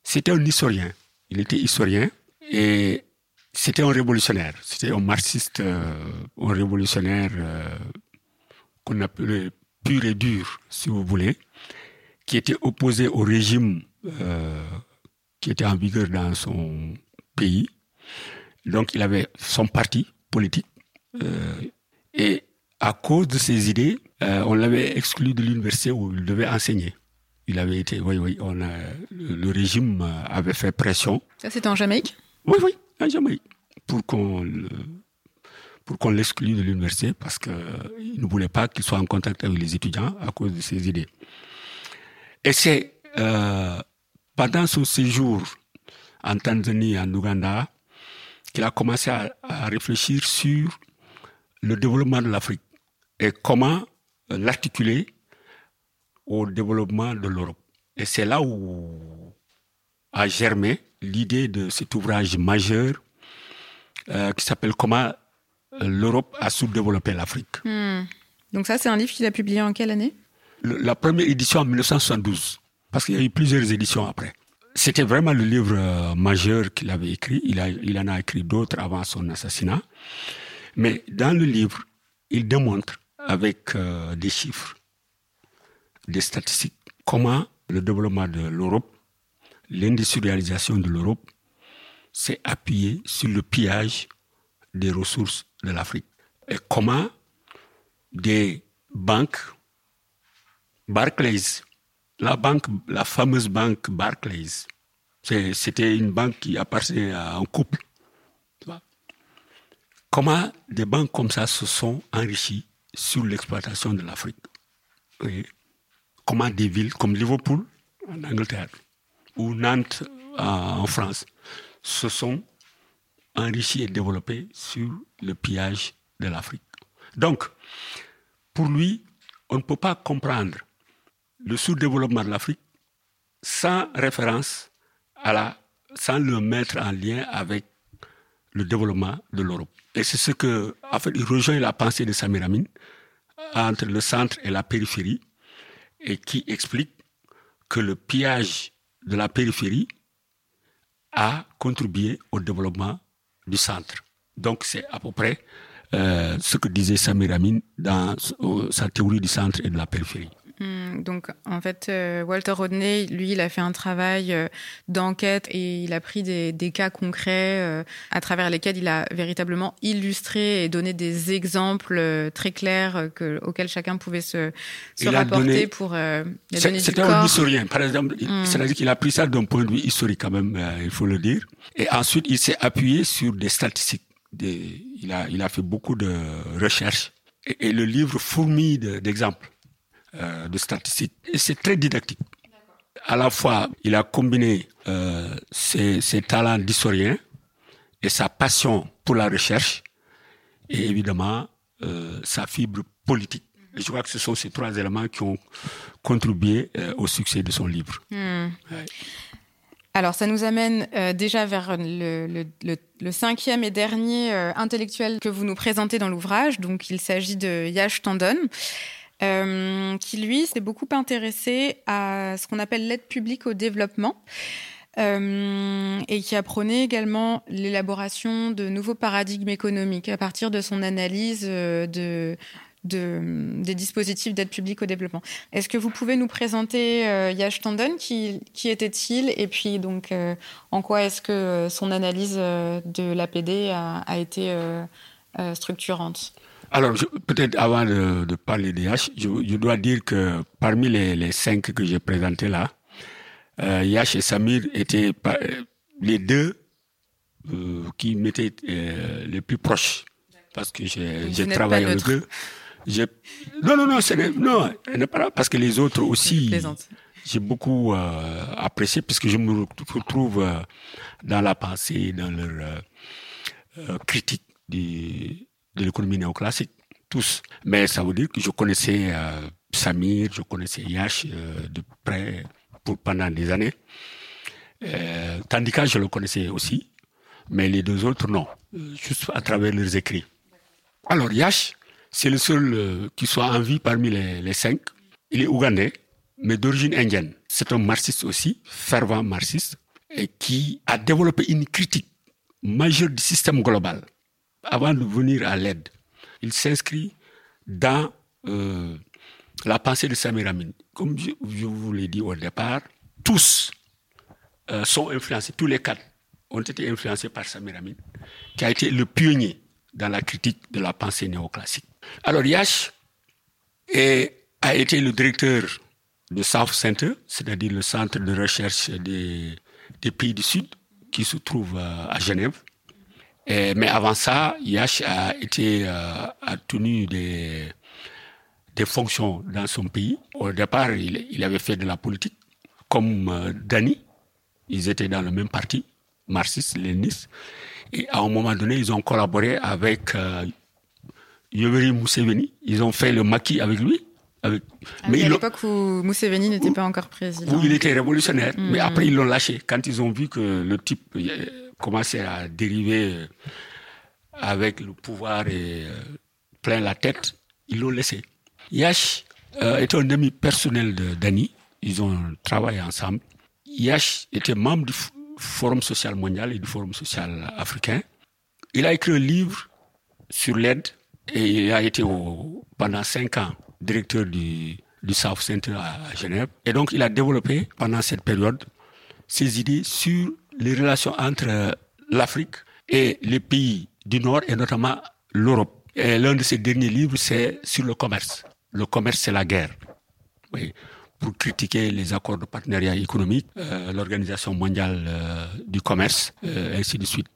c'était un historien. Il était historien et c'était un révolutionnaire. C'était un marxiste, euh, un révolutionnaire euh, qu'on appelait pur et dur, si vous voulez qui était opposé au régime euh, qui était en vigueur dans son pays. Donc il avait son parti politique. Et à cause de ses idées, on l'avait exclu de l'université où il devait enseigner. Il avait été, oui, oui, on a, le, régime avait fait pression. Ça, c'était en Jamaïque? Oui, oui, en Jamaïque. Pour qu'on pour qu'on l'exclue de l'université parce qu'il ne voulait pas qu'il soit en contact avec les étudiants à cause de ses idées. Et c'est euh, pendant son séjour en Tanzanie, en Ouganda, qu'il a commencé à, réfléchir sur le développement de l'Afrique et comment l'articuler au développement de l'Europe. Et c'est là où a germé l'idée de cet ouvrage majeur euh, qui s'appelle Comment l'Europe a sous-développé l'Afrique. Hmm. Donc ça, c'est un livre qu'il a publié en quelle année? La première édition en 1972, parce qu'il y a eu plusieurs éditions après. C'était vraiment le livre euh, majeur qu'il avait écrit. Il, a, il en a écrit d'autres avant son assassinat. Mais dans le livre, il démontre avec euh, des chiffres, des statistiques, comment le développement de l'Europe, l'industrialisation de l'Europe, s'est appuyé sur le pillage des ressources de l'Afrique. Et comment des banques Barclays, la banque, la fameuse banque Barclays, c'était une banque qui appartenait à un couple. Comment des banques comme ça se sont enrichies sur l'exploitation de l'Afrique? Comment des villes comme Liverpool en Angleterre? Ou Nantes en France se sont enrichies et développées sur le pillage de l'Afrique. Donc, pour lui, on ne peut pas comprendre le sous-développement de l'Afrique sans référence à la, sans le mettre en lien avec le développement de l'Europe. Et c'est ce que, en fait, il rejoint la pensée de Samir Amin entre le centre et la périphérie et qui explique que le pillage de la périphérie a contribué au développement du centre. Donc c'est à peu près euh, ce que disait Samir Amin dans sa théorie du centre et de la périphérie. Hmm, donc, en fait, euh, Walter Rodney, lui, il a fait un travail euh, d'enquête et il a pris des, cas concrets euh, à travers lesquels il a véritablement illustré et donné des exemples très clairs que, auxquels chacun pouvait se, se rapporter pour C'était un historien, par exemple. Hmm. C'est-à-dire qu'il a pris ça d'un point de vue historique, quand même, il faut le dire. Et ensuite, il s'est appuyé sur des statistiques. Des, il, a, il a fait beaucoup de recherches. Et, et le livre fourmille d'exemples. Euh, de statistiques. Et c'est très didactique. À la fois, il a combiné euh, ses, ses, talents d'historien et sa passion pour la recherche et évidemment euh, sa fibre politique. Et je crois que ce sont ces trois éléments qui ont contribué au succès de son livre. Hmm. Alors, ça nous amène euh, déjà vers le, le, le, le, cinquième et dernier euh, intellectuel que vous nous présentez dans l'ouvrage. Donc, il s'agit de Yash Tandon. Euh, qui lui s'est beaucoup intéressé à ce qu'on appelle l'aide publique au développement. et qui a prôné également l'élaboration de nouveaux paradigmes économiques à partir de son analyse de, des dispositifs d'aide publique au développement. Est-ce que vous pouvez nous présenter euh, Yash Tandon qui, était-il et puis donc euh, en quoi est-ce que euh, son analyse de l'APD a, a été structurante? Alors, peut-être avant de, parler de Yash, je, je, dois dire que parmi les, les cinq que j'ai présentés là, Yash et Samir étaient les deux qui m'étaient les plus proches. Parce que j'ai travaillé avec eux. Non, non, non, non, parce que les autres aussi, j'ai beaucoup euh, apprécié puisque je me retrouve euh, dans la pensée, dans leur euh, euh critique de, de l'économie néoclassique, tous. Mais ça veut dire que je connaissais Samir, je connaissais Yash de près pour, pendant des années. tandis que je le connaissais aussi, mais les deux autres non, juste à travers leurs écrits. Alors Yash, c'est le seul euh, qui soit en vie parmi les, cinq. Il est ougandais, mais d'origine indienne. C'est un marxiste aussi, fervent marxiste, et qui a développé une critique majeure du système global avant de venir à l'aide. Il s'inscrit dans euh, la pensée de Samir Amin. Comme je, vous l'ai dit au départ, tous euh, sont influencés, tous les quatre ont été influencés par Samir Amin, qui a été le pionnier dans la critique de la pensée néoclassique. Alors Yash a été le directeur du South Center, c'est-à-dire le centre de recherche des, pays du Sud, qui se trouve euh, à Genève. Mais avant ça, Yash a été euh, a tenu des, des fonctions dans son pays. Au départ, il, avait fait de la politique, comme euh, Dani. Ils étaient dans le même parti, marxiste-léniniste. Et à un moment donné, ils ont collaboré avec Yoweri Museveni. Ils ont fait le maquis avec lui. Avec... Ah mais à l'époque où Museveni n'était pas encore président. Où il était révolutionnaire. Mais mm. après, ils l'ont lâché. Quand ils ont vu que le type euh, commençait à dériver euh, avec le pouvoir et euh, plein la tête, ils l'ont laissé. Yash était un ami personnel de Dani. Ils ont travaillé ensemble. Yash était membre du Forum social mondial et du Forum social africain. Il a écrit un livre sur l'aide et il a été pendant cinq ans directeur du, du South Center à, Genève. Et donc, il a développé pendant cette période ses idées sur les relations entre l'Afrique et les pays du Nord et notamment l'Europe. Et l'un de ses derniers livres, c'est sur le commerce. Le commerce, c'est la guerre. Oui. Pour critiquer les accords de partenariat économique, euh, l'Organisation mondiale euh, du commerce, euh, ainsi de suite.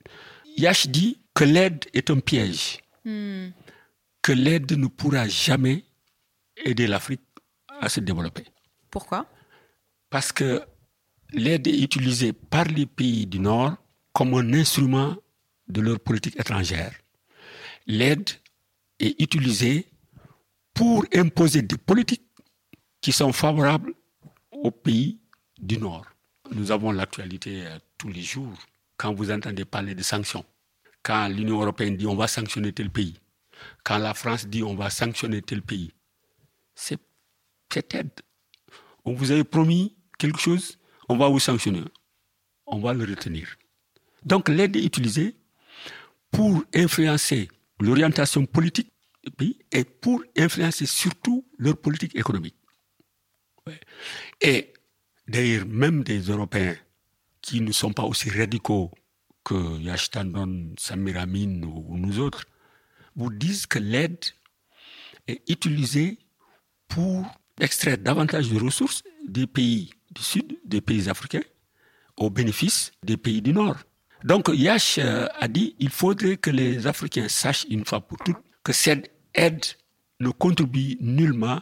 Yash dit que l'aide est un piège. Hmm que l'aide ne pourra jamais aider l'Afrique à se développer. Pourquoi? Parce que l'aide est utilisée par les pays du Nord comme un instrument de leur politique étrangère. L'aide est utilisée pour imposer des politiques qui sont favorables aux pays du Nord. Nous avons l'actualité euh, tous les jours quand vous entendez parler de sanctions. Quand l'Union européenne dit on va sanctionner tel pays, quand la France dit on va sanctionner tel pays, c'est cette aide. On vous avait promis quelque chose, on va vous sanctionner. On va le retenir. Donc l'aide est utilisée pour influencer l'orientation politique du pays et pour influencer surtout leur politique économique. Et d'ailleurs, même des Européens qui ne sont pas aussi radicaux que Yashtandon, Samiramin ou nous autres, vous disent que l'aide est utilisée pour extraire davantage de ressources des pays du Sud, des pays africains, au bénéfice des pays du Nord. Donc Yash euh, a dit il faudrait que les Africains sachent une fois pour toutes que cette aide ne contribue nullement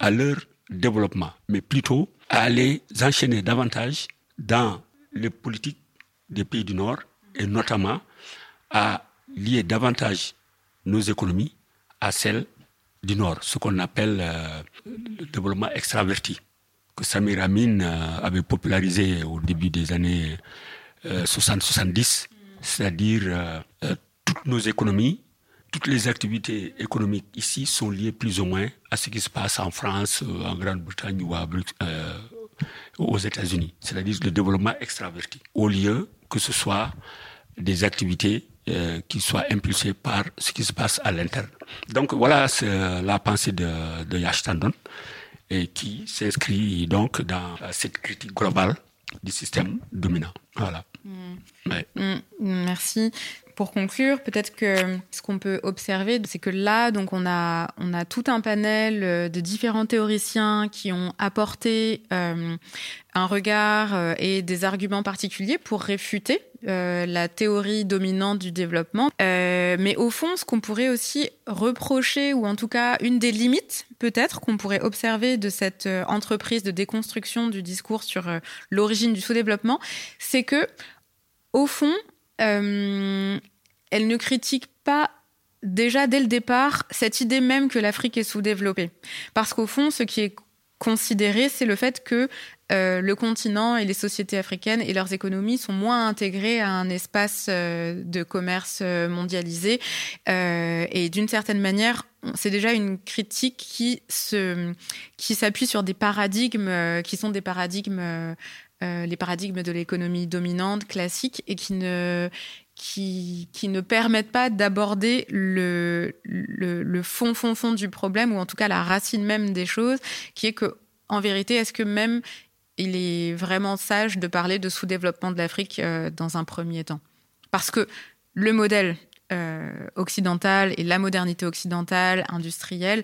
à leur développement, mais plutôt à les enchaîner davantage dans les politiques des pays du Nord et notamment à lier davantage nos économies à celles du Nord, ce qu'on appelle euh, le développement extraverti, que Samir Amin euh, avait popularisé au début des années 60-70, euh, c'est-à-dire toutes nos économies, toutes les activités économiques ici sont liées plus ou moins à ce qui se passe en France, en Grande-Bretagne ou, aux États-Unis, c'est-à-dire le développement extraverti, au lieu que ce soit des activités euh, qui soient impulsées par ce qui se passe à l'interne. Donc voilà la pensée de, de Yash Tandon et qui s'inscrit donc dans cette critique globale du système dominant. Voilà. Mm. Mm. Merci. Pour conclure, peut-être que ce qu'on peut observer, c'est que là, donc, on a, on a tout un panel euh, de différents théoriciens qui ont apporté euh, un regard euh, et des arguments particuliers pour réfuter la théorie dominante du développement. mais au fond, ce qu'on pourrait aussi reprocher, ou en tout cas une des limites peut-être qu'on pourrait observer de cette entreprise de déconstruction du discours sur l'origine du sous-développement, c'est que au fond, euh, elle ne critique pas déjà dès le départ cette idée même que l'Afrique est sous-développée. Parce qu'au fond, ce qui est considéré, c'est le fait que euh, le continent et les sociétés africaines et leurs économies sont moins intégrées à un espace euh, de commerce mondialisé. et d'une certaine manière, c'est déjà une critique qui se qui s'appuie sur des paradigmes qui sont des paradigmes euh, les paradigmes de l'économie dominante classique et qui ne, qui, qui ne permettent pas d'aborder le, le, fond, fond, fond du problème, ou en tout cas la racine même des choses, qui est que, en vérité, est-ce que même il est vraiment sage de parler de sous-développement de l'Afrique euh, dans un premier temps? Parce que le modèle euh, occidentale et la modernité occidentale, industrielle,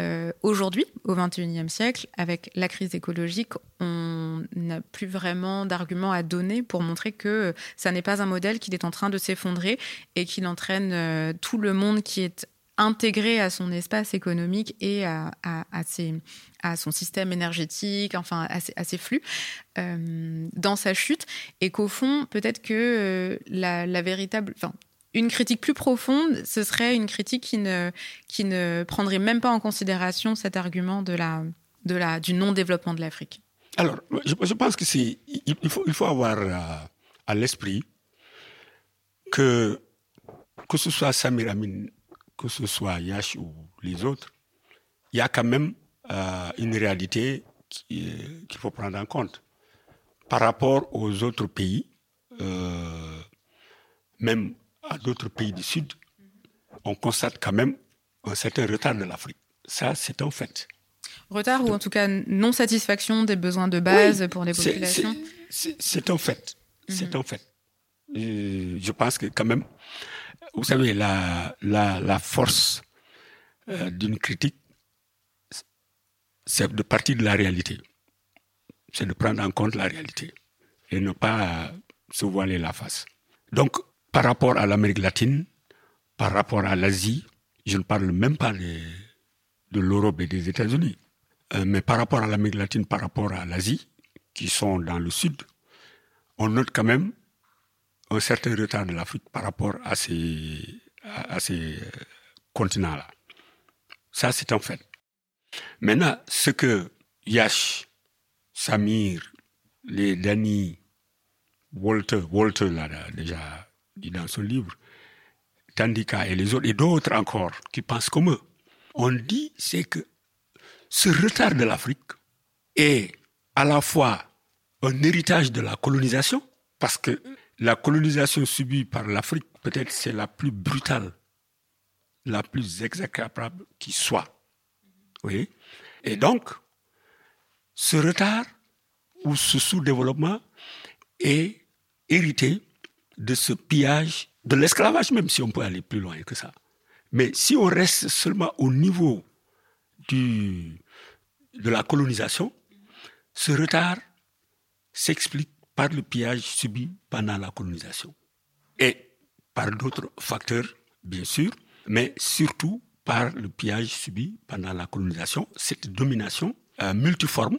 euh, aujourd'hui, au XXIe siècle, avec la crise écologique, on n'a plus vraiment d'arguments à donner pour montrer que ça n'est pas un modèle qui est en train de s'effondrer et qu'il entraîne euh, tout le monde qui est intégré à son espace économique et à, son système énergétique, enfin à ses, flux, dans sa chute, et qu'au fond, peut-être que la, la, véritable, enfin, une critique plus profonde, ce serait une critique qui ne, qui ne prendrait même pas en considération cet argument de la, de la, du non-développement de l'Afrique. Alors, je, pense que c'est, il, faut, il faut avoir à, l'esprit que, que ce soit Samir Amin, que ce soit Yash ou les autres, il y a quand même euh, une réalité qu'il faut prendre en compte. Par rapport aux autres pays, euh, même à d'autres pays du Sud, on constate quand même un certain retard de l'Afrique. Ça, c'est un fait. Retard ou en tout cas non-satisfaction des besoins de base pour les populations C'est un fait. C'est un fait. Je pense que quand même, vous savez, la, la, la force euh, d'une critique, c'est de partir de la réalité. C'est de prendre en compte la réalité et ne pas se voiler la face. Donc, par rapport à l'Amérique latine, par rapport à l'Asie, je ne parle même pas de, l'Europe et des États-Unis, euh, mais par rapport à l'Amérique latine, par rapport à l'Asie, qui sont dans le sud, on note quand même un certain retard de l'Afrique par rapport à ces, euh, continents-là. Ça, c'est un fait. Maintenant, ce que Yash, Samir, les Dani, Walter, Walter là, déjà dit dans son livre, Tandika et les autres, et d'autres encore qui pensent comme eux, on dit c'est que ce retard de l'Afrique est à la fois un héritage de la colonisation, parce que la colonisation subie par l'Afrique, peut-être c'est la plus brutale, la plus exécrable qui soit. Oui. Et donc, ce retard ou ce sous-développement est hérité de ce pillage, de l'esclavage même, si on peut aller plus loin que ça. Mais si on reste seulement au niveau du, de la colonisation, ce retard s'explique par le pillage subi pendant la colonisation. Et par d'autres facteurs, bien sûr, mais surtout par le pillage subi pendant la colonisation, cette domination euh, multiforme,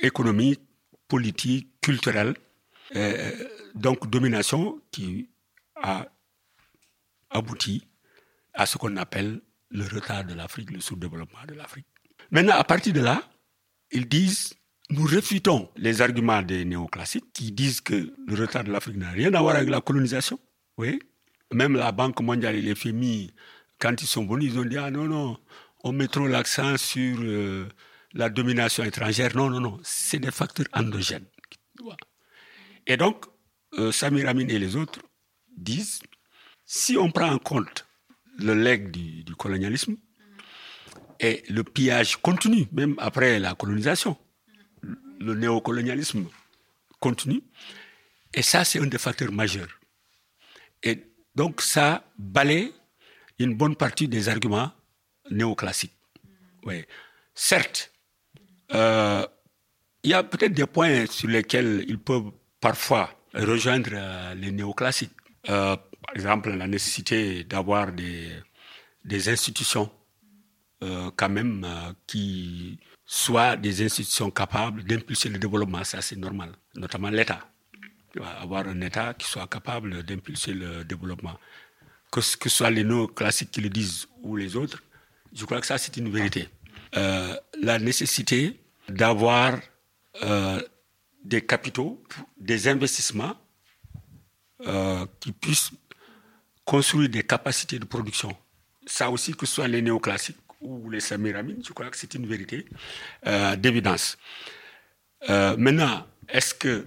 économique, politique, culturelle, donc domination qui a abouti à ce qu'on appelle le retard de l'Afrique, le sous-développement de l'Afrique. Maintenant, à partir de là, ils disent, nous réfutons les arguments des néoclassiques qui disent que le retard de l'Afrique n'a rien à voir avec la colonisation. Oui. Même la Banque mondiale et les FMI, quand ils sont venus, ils ont dit, ah non, non, on met trop l'accent sur euh, la domination étrangère. Non, non, non. C'est des facteurs endogènes. Et donc, euh, Samir Amin et les autres disent, si on prend en compte le legs du, colonialisme et le pillage continu, même après la colonisation, le néocolonialisme continue, et ça, c'est un des facteurs majeurs. Et donc, ça balaye une bonne partie des arguments néoclassiques. Oui. Certes, euh, il y a peut-être des points sur lesquels ils peuvent parfois rejoindre euh, les néoclassiques. Euh, par exemple, la nécessité d'avoir des, des institutions quand même qui soient des institutions capables d'impulser le développement, ça c'est normal, notamment l'État. Avoir un État qui soit capable d'impulser le développement. Que, que ce soit les néoclassiques qui le disent ou les autres, je crois que ça c'est une vérité. Euh, la nécessité d'avoir euh, des capitaux, des investissements euh, qui puissent construire des capacités de production. Ça aussi, que ce soit les néoclassiques ou les samiramines, je crois que c'est une vérité d'évidence. maintenant, est-ce que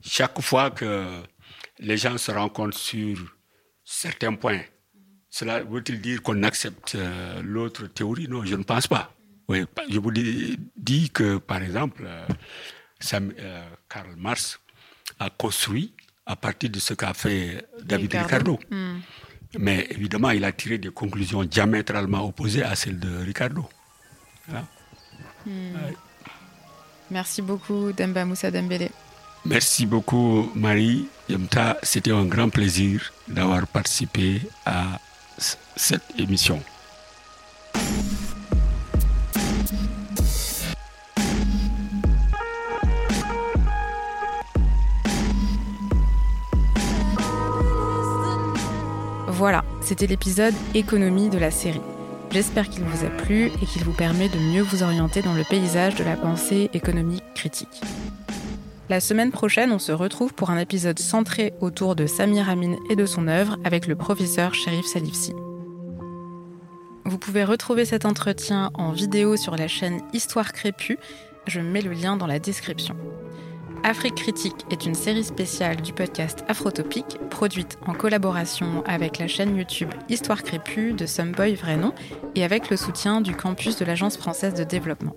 chaque fois que les gens se rencontrent sur certains points, cela veut-il dire qu'on accepte l'autre théorie? Non, je ne pense pas. Je vous dis, que, par exemple, euh, euh, Karl Marx a construit à partir de ce qu'a fait David Ricardo. Hmm. Mais évidemment, il a tiré des conclusions diamétralement opposées à celles de Ricardo. Hmm. Merci beaucoup, Demba Moussa Dembélé. Merci beaucoup, Marie. C'était un grand plaisir d'avoir participé à cette émission. C'était l'épisode économie de la série. J'espère qu'il vous a plu et qu'il vous permet de mieux vous orienter dans le paysage de la pensée économique critique. La semaine prochaine, on se retrouve pour un épisode centré autour de Samir Amin et de son œuvre avec le professeur Sherif Salifsi. Vous pouvez retrouver cet entretien en vidéo sur la chaîne Histoire Crépue. Je mets le lien dans la description. Afrique Critique est une série spéciale du podcast Afrotopique, produite en collaboration avec la chaîne YouTube Histoire Crépue de Someboy Vrai Nom et avec le soutien du campus de l'Agence française de développement.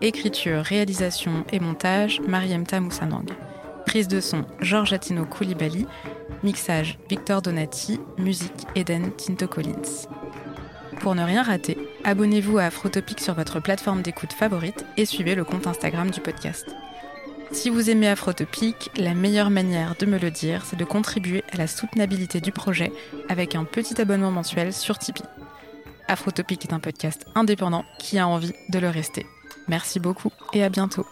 Écriture, réalisation et montage, Mariemta Moussanang. Prise de son, Georges Atino Koulibaly. Mixage, Victor Donati. Musique, Eden Tinto Collins. Pour ne rien rater, abonnez-vous à Afrotopique sur votre plateforme d'écoute favorite et suivez le compte Instagram du podcast. Si vous aimez Afrotopique, la meilleure manière de me le dire, c'est de contribuer à la soutenabilité du projet avec un petit abonnement mensuel sur Tipeee. Afrotopique est un podcast indépendant qui a envie de le rester. Merci beaucoup et à bientôt.